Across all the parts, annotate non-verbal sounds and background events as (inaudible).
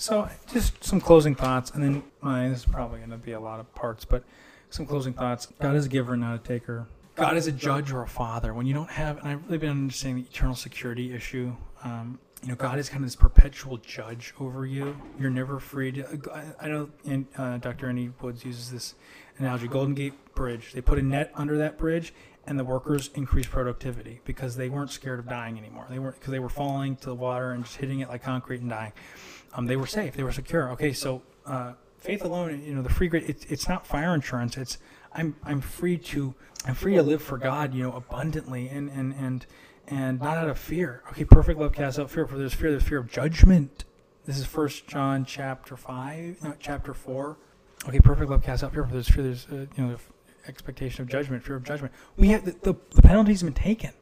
So just some closing thoughts, and then my this is probably going to be a lot of parts, but some closing thoughts. God is a giver, not a taker. God is a judge or a father. When you don't have, and I've really been understanding the eternal security issue. Um, you know, God is kind of this perpetual judge over you. You're never free to. I know, and uh, Dr. Andy Woods uses this analogy: Golden Gate Bridge. They put a net under that bridge, and the workers increased productivity because they weren't scared of dying anymore. They weren't because they were falling to the water and just hitting it like concrete and dying. Um, they were safe. They were secure. Okay, so uh, faith alone, you know, the free grace. It's, it's not fire insurance. It's I'm I'm free to I'm free to live for God, you know, abundantly and and and and not out of fear. Okay, perfect love casts out fear. For there's fear, there's fear of judgment. This is First John chapter five, chapter four. Okay, perfect love casts out fear. For there's fear, there's uh, you know expectation of judgment, fear of judgment. We have the, the, the penalty's been taken.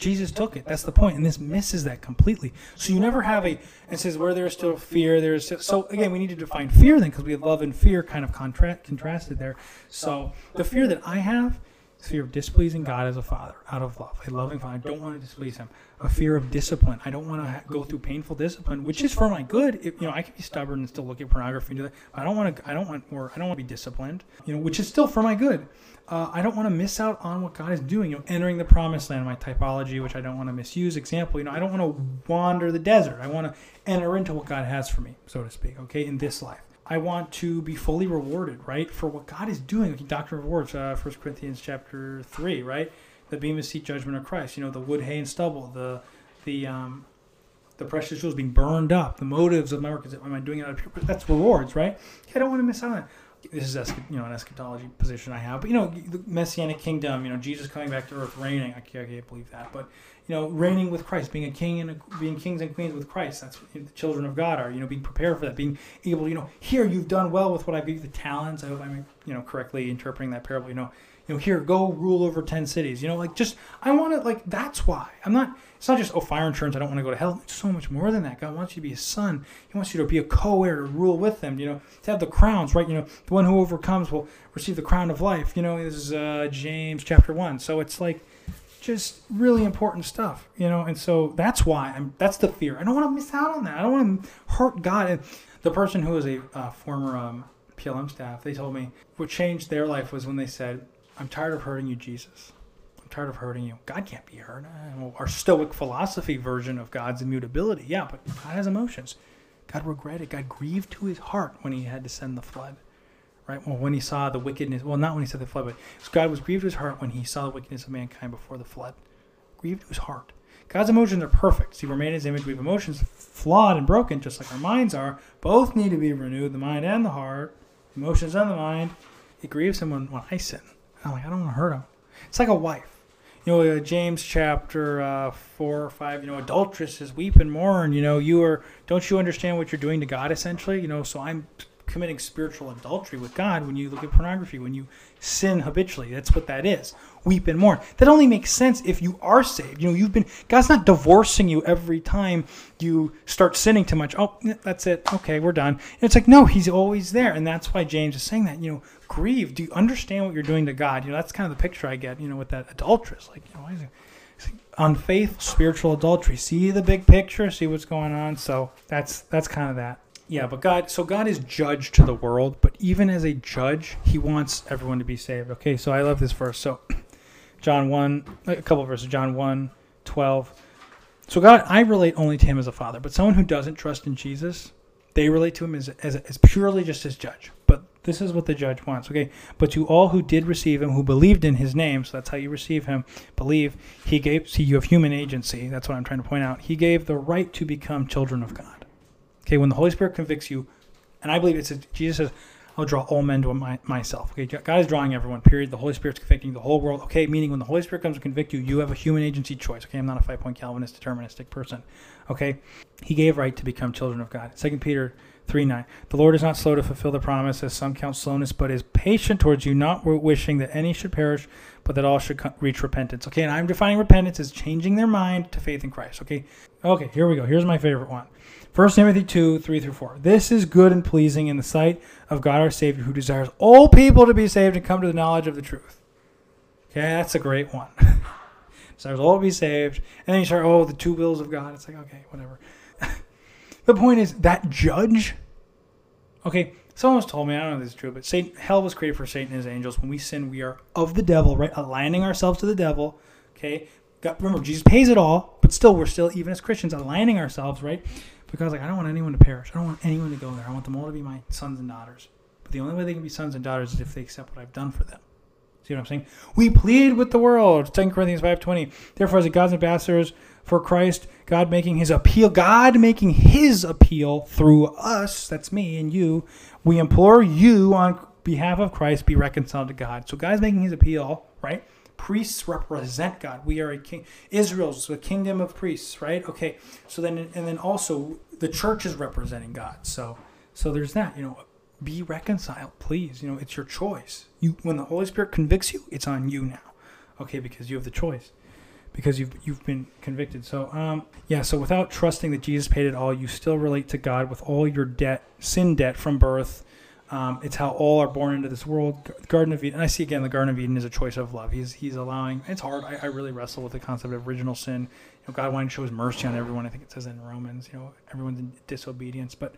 Jesus took it. That's the point, and this misses that completely. So you never have a. It says where there is still fear, there is. Still, so again, we need to define fear then, because we have love and fear kind of contra- contrasted there. So the fear that I have fear of displeasing God as a father out of love, a loving father. I don't want to displease Him. A fear of discipline. I don't want to go through painful discipline, which is for my good. If, you know, I can be stubborn and still look at pornography and do that. I don't want to. I don't want more. I don't want to be disciplined. You know, which is still for my good. Uh, I don't want to miss out on what God is doing. You know, entering the promised land. My typology, which I don't want to misuse. Example. You know, I don't want to wander the desert. I want to enter into what God has for me, so to speak. Okay, in this life. I want to be fully rewarded, right, for what God is doing. Doctrine of Rewards, uh, 1 Corinthians chapter 3, right? The bema seat judgment of Christ. You know, the wood, hay, and stubble, the the um, the precious jewels being burned up, the motives of my work. Is it, am I doing it out of pure? That's rewards, right? I don't want to miss out on that this is you know an eschatology position I have, but you know the messianic kingdom, you know Jesus coming back to earth, reigning. I can't, I can't believe that, but you know reigning with Christ, being a king and a, being kings and queens with Christ. That's what the children of God are. You know, being prepared for that, being able, you know, here you've done well with what I gave the talents. I hope I'm you know correctly interpreting that parable. You know, you know here go rule over ten cities. You know, like just I want to like that's why I'm not it's not just, oh, fire insurance, I don't want to go to hell. It's so much more than that. God wants you to be a son. He wants you to be a co-heir, to rule with him, you know, to have the crowns, right? You know, the one who overcomes will receive the crown of life. You know, this is uh, James chapter 1. So it's like just really important stuff, you know, and so that's why I'm, that's the fear. I don't want to miss out on that. I don't want to hurt God. And the person who was a uh, former um, PLM staff, they told me what changed their life was when they said, I'm tired of hurting you, Jesus I'm tired of hurting you. God can't be hurt. Our Stoic philosophy version of God's immutability. Yeah, but God has emotions. God regretted. God grieved to his heart when he had to send the flood. Right? Well, when he saw the wickedness, well, not when he said the flood, but God was grieved to his heart when he saw the wickedness of mankind before the flood. Grieved to his heart. God's emotions are perfect. See, we're made in his image. We have emotions flawed and broken, just like our minds are. Both need to be renewed, the mind and the heart, emotions and the mind. It grieves him when, when I sin. I'm like, I don't want to hurt him. It's like a wife you know, uh, James chapter uh, four or five, you know, adulteresses weep and mourn. You know, you are don't you understand what you're doing to God essentially? You know, so I'm committing spiritual adultery with God when you look at pornography, when you sin habitually. That's what that is. Weep and mourn. That only makes sense if you are saved. You know, you've been God's not divorcing you every time you start sinning too much. Oh, that's it. Okay, we're done. And it's like no, He's always there, and that's why James is saying that. You know, grieve. Do you understand what you're doing to God? You know, that's kind of the picture I get. You know, with that adulteress, like you know, why is it? unfaithful spiritual adultery see the big picture see what's going on so that's that's kind of that yeah, but God, so God is judge to the world, but even as a judge, He wants everyone to be saved. Okay, so I love this verse. So, (clears throat) John 1, a couple verses, John 1, 12. So, God, I relate only to Him as a father, but someone who doesn't trust in Jesus, they relate to Him as, as, as purely just as judge. But this is what the judge wants, okay? But to all who did receive Him, who believed in His name, so that's how you receive Him, believe, He gave, see, you have human agency. That's what I'm trying to point out. He gave the right to become children of God. Okay, when the Holy Spirit convicts you, and I believe it's a, Jesus says, I'll draw all men to my, myself. Okay, God is drawing everyone, period. The Holy Spirit's convicting the whole world. Okay, meaning when the Holy Spirit comes to convict you, you have a human agency choice. Okay, I'm not a five point Calvinist deterministic person. Okay, He gave right to become children of God. Second Peter 3 9. The Lord is not slow to fulfill the promise, as some count slowness, but is patient towards you, not wishing that any should perish, but that all should reach repentance. Okay, and I'm defining repentance as changing their mind to faith in Christ. Okay, okay, here we go. Here's my favorite one. 1 Timothy 2, 3 through 4. This is good and pleasing in the sight of God our Savior, who desires all people to be saved and come to the knowledge of the truth. Okay, that's a great one. (laughs) desires all to be saved. And then you start, oh, the two wills of God. It's like, okay, whatever. (laughs) the point is that judge. Okay, someone told me I don't know if this is true, but Satan, hell was created for Satan and his angels. When we sin, we are of the devil, right? Aligning ourselves to the devil. Okay, remember Jesus pays it all, but still, we're still even as Christians aligning ourselves, right? Because like I don't want anyone to perish. I don't want anyone to go there. I want them all to be my sons and daughters. But the only way they can be sons and daughters is if they accept what I've done for them. See what I'm saying? We plead with the world. 2 Corinthians 5.20. Therefore, as God's ambassadors for Christ, God making his appeal, God making his appeal through us, that's me and you, we implore you on behalf of Christ, be reconciled to God. So God's making his appeal, right? Priests represent God. We are a king. Israel's a kingdom of priests, right? Okay. So then, and then also the church is representing God. So, so there's that, you know, be reconciled, please. You know, it's your choice. You when the Holy Spirit convicts you, it's on you now. Okay, because you have the choice. Because you've you've been convicted. So um yeah, so without trusting that Jesus paid it all, you still relate to God with all your debt, sin debt from birth. Um, it's how all are born into this world. Garden of Eden. And I see again the Garden of Eden is a choice of love. He's he's allowing. It's hard. I, I really wrestle with the concept of original sin know, God wanted to show His mercy on everyone. I think it says in Romans. You know, everyone's in disobedience, but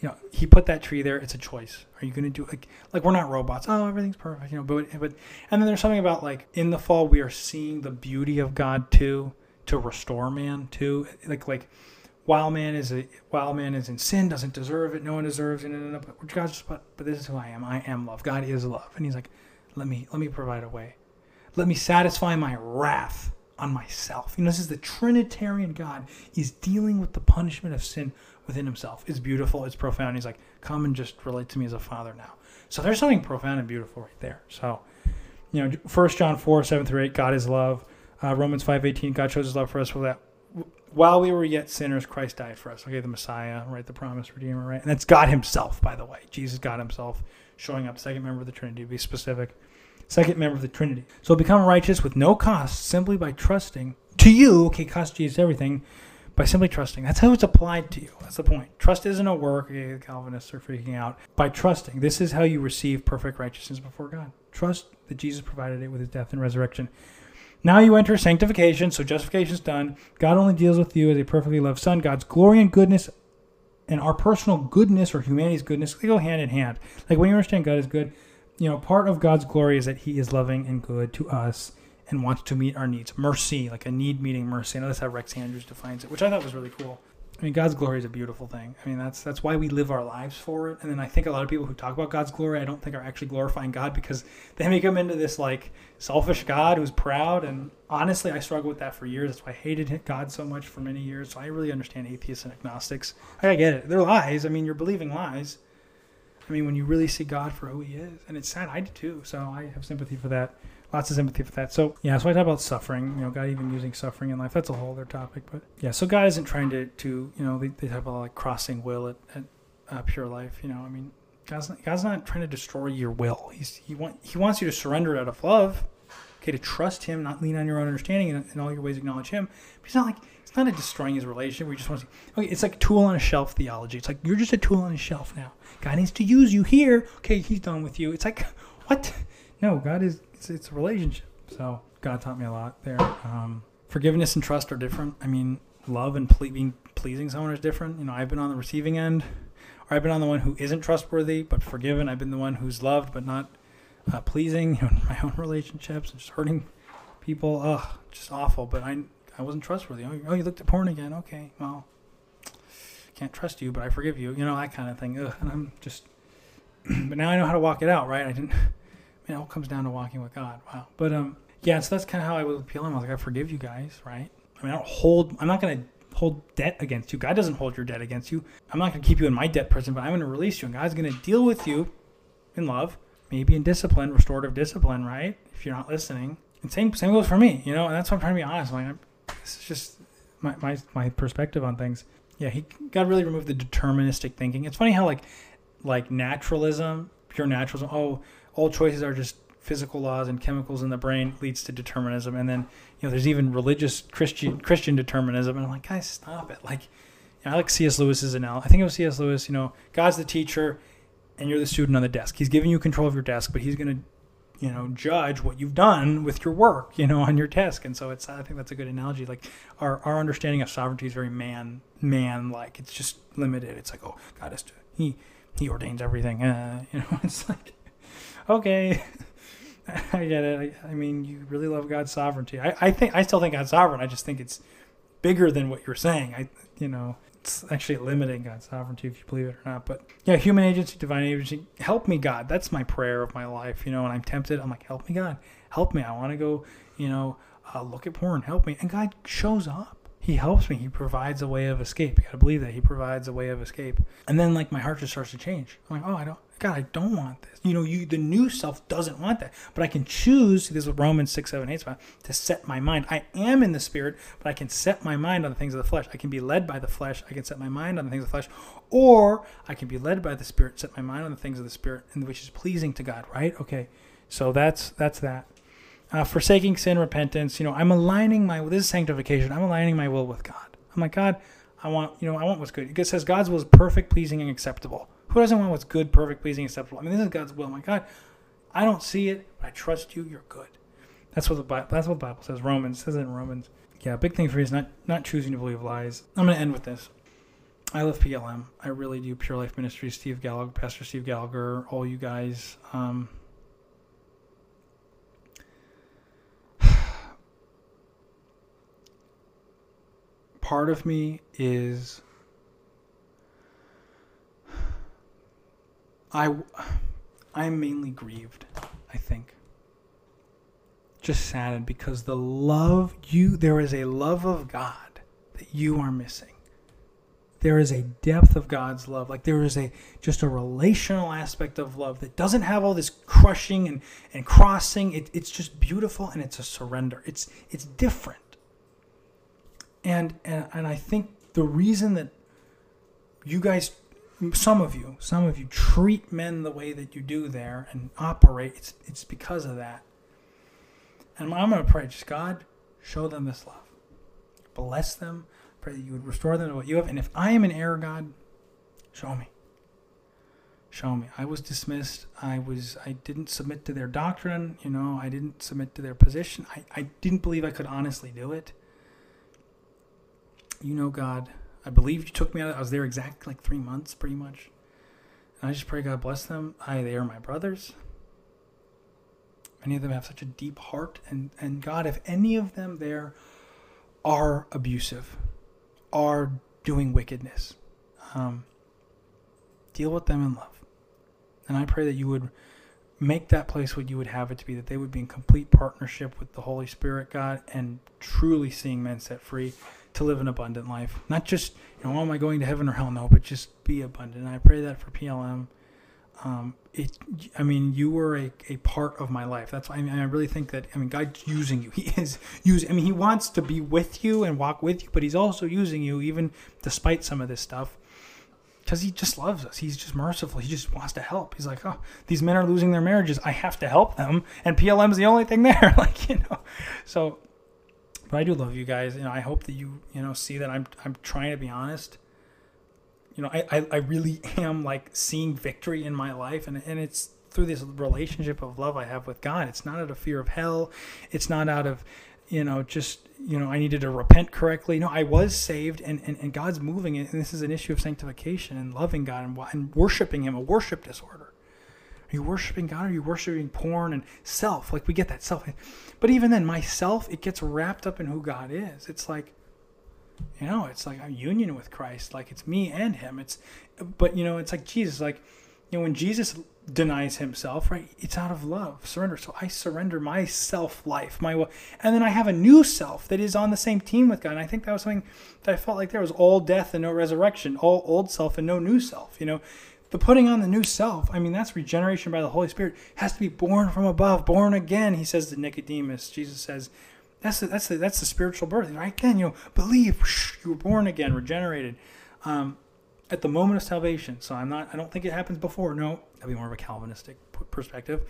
you know, He put that tree there. It's a choice. Are you going to do like like we're not robots? Oh, everything's perfect. You know, but but and then there's something about like in the fall we are seeing the beauty of God too to restore man too. Like like while man is a while man is in sin, doesn't deserve it. No one deserves it. No, but God's just but but this is who I am. I am love. God is love, and He's like, let me let me provide a way. Let me satisfy my wrath on myself. You know, this is the Trinitarian God. He's dealing with the punishment of sin within himself. It's beautiful, it's profound. He's like, come and just relate to me as a father now. So there's something profound and beautiful right there. So, you know, 1 John 4, 7 through 8, God is love. Uh, Romans 5, 18, God shows his love for us for that while we were yet sinners, Christ died for us. Okay, the Messiah, right? The promised Redeemer, right? And that's God Himself, by the way. Jesus, God Himself, showing up, second member of the Trinity, to be specific second member of the Trinity. So become righteous with no cost simply by trusting to you. Okay, cost Jesus everything by simply trusting. That's how it's applied to you. That's the point. Trust isn't a work. Okay, the Calvinists are freaking out. By trusting, this is how you receive perfect righteousness before God. Trust that Jesus provided it with his death and resurrection. Now you enter sanctification, so justification is done. God only deals with you as a perfectly loved son. God's glory and goodness and our personal goodness or humanity's goodness, they go hand in hand. Like when you understand God is good, you know, part of God's glory is that He is loving and good to us and wants to meet our needs. Mercy, like a need meeting mercy. I know that's how Rex Andrews defines it, which I thought was really cool. I mean, God's glory is a beautiful thing. I mean, that's that's why we live our lives for it. And then I think a lot of people who talk about God's glory, I don't think are actually glorifying God because they make him into this like selfish God who's proud. And honestly, I struggled with that for years. That's why I hated God so much for many years. So I really understand atheists and agnostics. I get it. They're lies. I mean, you're believing lies. I mean, when you really see God for who He is, and it's sad. I do too. So I have sympathy for that. Lots of sympathy for that. So yeah, so I talk about suffering. You know, God even using suffering in life. That's a whole other topic. But yeah, so God isn't trying to to you know they, they about like crossing will at, at uh, pure life. You know, I mean, God's not, God's not trying to destroy your will. He's he want He wants you to surrender it out of love. Okay, to trust Him, not lean on your own understanding, and in all your ways acknowledge Him. But He's not like it's not a destroying his relationship. We just want to okay, it's like a tool on a shelf theology. It's like you're just a tool on a shelf now. God needs to use you here. Okay, he's done with you. It's like, (laughs) what? No, God is, it's, it's a relationship. So God taught me a lot there. Um, forgiveness and trust are different. I mean, love and ple- being pleasing someone is different. You know, I've been on the receiving end, or I've been on the one who isn't trustworthy but forgiven. I've been the one who's loved but not uh, pleasing. (laughs) You know, my own relationships, just hurting people. Ugh, just awful. But I I wasn't trustworthy. Oh, oh, you looked at porn again. Okay, well, can't trust you, but I forgive you. You know that kind of thing. Ugh, and I'm just. (clears throat) but now I know how to walk it out, right? I didn't. It all comes down to walking with God. Wow. But um, yeah. So that's kind of how I was appealing. I was like, I forgive you guys, right? I mean, I don't hold. I'm not gonna hold debt against you. God doesn't hold your debt against you. I'm not gonna keep you in my debt prison, but I'm gonna release you, and God's gonna deal with you in love, maybe in discipline, restorative discipline, right? If you're not listening. And same same goes for me, you know. And that's why I'm trying to be honest. I'm like, this is just my, my, my perspective on things. Yeah, he got really removed the deterministic thinking. It's funny how like like naturalism, pure naturalism. Oh, all choices are just physical laws and chemicals in the brain leads to determinism. And then you know there's even religious Christian Christian determinism. And I'm like, guys, stop it. Like, you know, I like C.S. Lewis's analogy. I think it was C.S. Lewis. You know, God's the teacher, and you're the student on the desk. He's giving you control of your desk, but he's gonna you know judge what you've done with your work you know (laughs) on your desk and so it's i think that's a good analogy like our, our understanding of sovereignty is very man man like it's just limited it's like oh god is he he ordains everything uh, (laughs) you know it's like okay (laughs) i get it I, I, mean you really love god's sovereignty I, I think i still think god's sovereign i just think it's bigger than what you're saying i you know it's actually limiting God's sovereignty if you believe it or not. But yeah, human agency, divine agency, help me, God. That's my prayer of my life. You know, when I'm tempted, I'm like, help me, God. Help me. I want to go, you know, uh, look at porn. Help me. And God shows up. He helps me. He provides a way of escape. You got to believe that He provides a way of escape. And then, like, my heart just starts to change. I'm like, oh, I don't, God, I don't want this. You know, you the new self doesn't want that. But I can choose, this is what Romans 6, 7, 8 about, to set my mind. I am in the spirit, but I can set my mind on the things of the flesh. I can be led by the flesh. I can set my mind on the things of the flesh. Or I can be led by the spirit, set my mind on the things of the spirit, and which is pleasing to God, right? Okay. So that's that's that. Uh, forsaking sin, repentance. You know, I'm aligning my this is sanctification. I'm aligning my will with God. I'm like God. I want you know I want what's good. It says God's will is perfect, pleasing, and acceptable. Who doesn't want what's good, perfect, pleasing, acceptable? I mean, this is God's will. My God, I don't see it, but I trust you. You're good. That's what the Bible. That's what the Bible says. Romans says it in Romans. Yeah, big thing for you is not not choosing to believe lies. I'm to end with this. I love PLM. I really do. Pure Life Ministries, Steve Gallagher, Pastor Steve Gallagher, all you guys. Um, part of me is I I'm mainly grieved, I think. Just saddened because the love you there is a love of God that you are missing. There is a depth of God's love. Like there is a just a relational aspect of love that doesn't have all this crushing and, and crossing. It, it's just beautiful and it's a surrender. It's it's different. And and and I think the reason that you guys some of you, some of you treat men the way that you do there and operate. It's, it's because of that. And I'm going to pray, just God, show them this love. Bless them. Pray that you would restore them to what you have. And if I am in error, God, show me. Show me. I was dismissed. I was. I didn't submit to their doctrine. You know, I didn't submit to their position. I, I didn't believe I could honestly do it. You know, God I believe you took me out. I was there exactly like three months, pretty much. And I just pray God bless them. I they are my brothers. Many of them have such a deep heart, and and God, if any of them there are abusive, are doing wickedness, um, deal with them in love. And I pray that you would make that place what you would have it to be, that they would be in complete partnership with the Holy Spirit, God, and truly seeing men set free to live an abundant life. Not just, you know, oh, am I going to heaven or hell? No, but just be abundant. And I pray that for PLM. Um, it, I mean, you were a, a part of my life. That's why I, mean, I really think that, I mean, God's using you. (laughs) He is using, I mean, He wants to be with you and walk with you, but He's also using you, even despite some of this stuff, because He just loves us. He's just merciful. He just wants to help. He's like, oh, these men are losing their marriages. I have to help them. And PLM is the only thing (laughs) there. like, you know, so but I do love you guys. You know, I hope that you you know see that I'm I'm trying to be honest. You know, I I, I really (laughs) am like seeing victory in my life, and and it's through this relationship of love I have with God. It's not out of fear of hell. It's not out of you know just you know i needed to repent correctly no i was saved and, and, and god's moving and this is an issue of sanctification and loving god and, and worshiping him a worship disorder are you worshiping God? Or are you worshiping porn and self? Like we get that self. But even then, myself, it gets wrapped up in who God is. It's like, you know, it's like a union with Christ. Like it's me and Him. It's, but you know, it's like Jesus. Like, you know, when Jesus denies Himself, right? It's out of love, surrender. So I surrender my self life, my and then I have a new self that is on the same team with God. And I think that was something that I felt like there was all death and no resurrection, all old self and no new self. You know, the putting on the new self, I mean, that's regeneration by the Holy Spirit, has to be born from above, born again, he says to Nicodemus. Jesus says, that's the, that's the, that's the spiritual birth. Right again, you know, believe, you were born again, regenerated. Um, at the moment of salvation. So I'm not, I don't think it happens before. No, that'd be more of a Calvinistic perspective.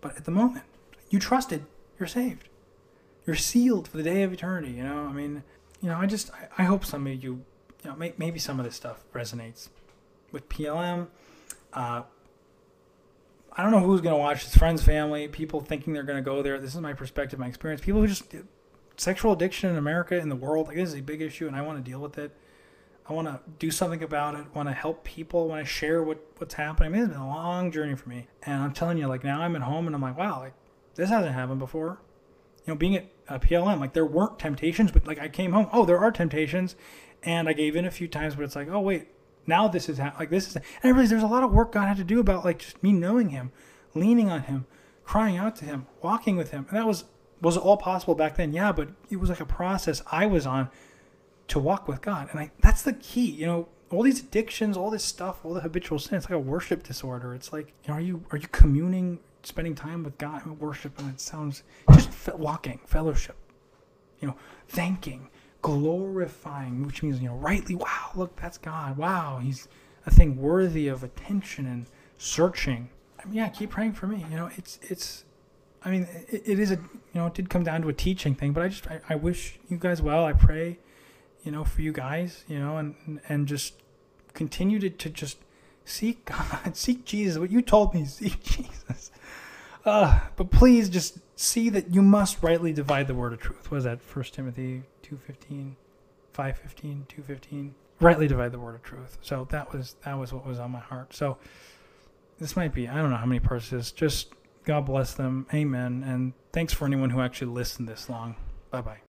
But at the moment, you trusted, you're saved. You're sealed for the day of eternity. You know, I mean, you know, I just, I, I hope some of you, you know, may, maybe some of this stuff resonates with PLM. Uh, I don't know who's going to watch this, friends, family, people thinking they're going to go there. This is my perspective, my experience. People who just sexual addiction in America, in the world, like this is a big issue, and I want to deal with it. I want to do something about it. Want to help people. Want to share what what's happening. I mean, it's been a long journey for me, and I'm telling you, like now I'm at home, and I'm like, wow, like this hasn't happened before. You know, being at uh, PLM, like there weren't temptations, but like I came home, oh, there are temptations, and I gave in a few times, but it's like, oh wait, now this is ha- like this is, and I realized there's a lot of work God had to do about like just me knowing Him, leaning on Him, crying out to Him, walking with Him, and that was was all possible back then? Yeah, but it was like a process I was on to walk with God. And I that's the key. You know, all these addictions, all this stuff, all the habitual sin, it's like a worship disorder. It's like, you know, are you are you communing, spending time with God, worship, and it sounds just walking, fellowship, you know, thanking, glorifying, which means, you know, rightly, wow, look, that's God. Wow, he's a thing worthy of attention and searching. I mean, yeah, keep praying for me. You know, it's it's I mean, it, it is a, you know, it did come down to a teaching thing, but I just, I, I wish you guys well. I pray, you know, for you guys, you know, and, and just continue to, to just seek (laughs) God, seek Jesus. What you told me, (laughs) seek Jesus. Uh, but please just see that you must rightly divide the word of truth. What is that? First Timothy 2.15, 5.15, 2.15. Rightly divide the word of truth. So that was, that was what was on my heart. So this might be, I don't know how many parts this, just God bless them. Amen. And thanks for anyone who actually listened this long. Bye bye.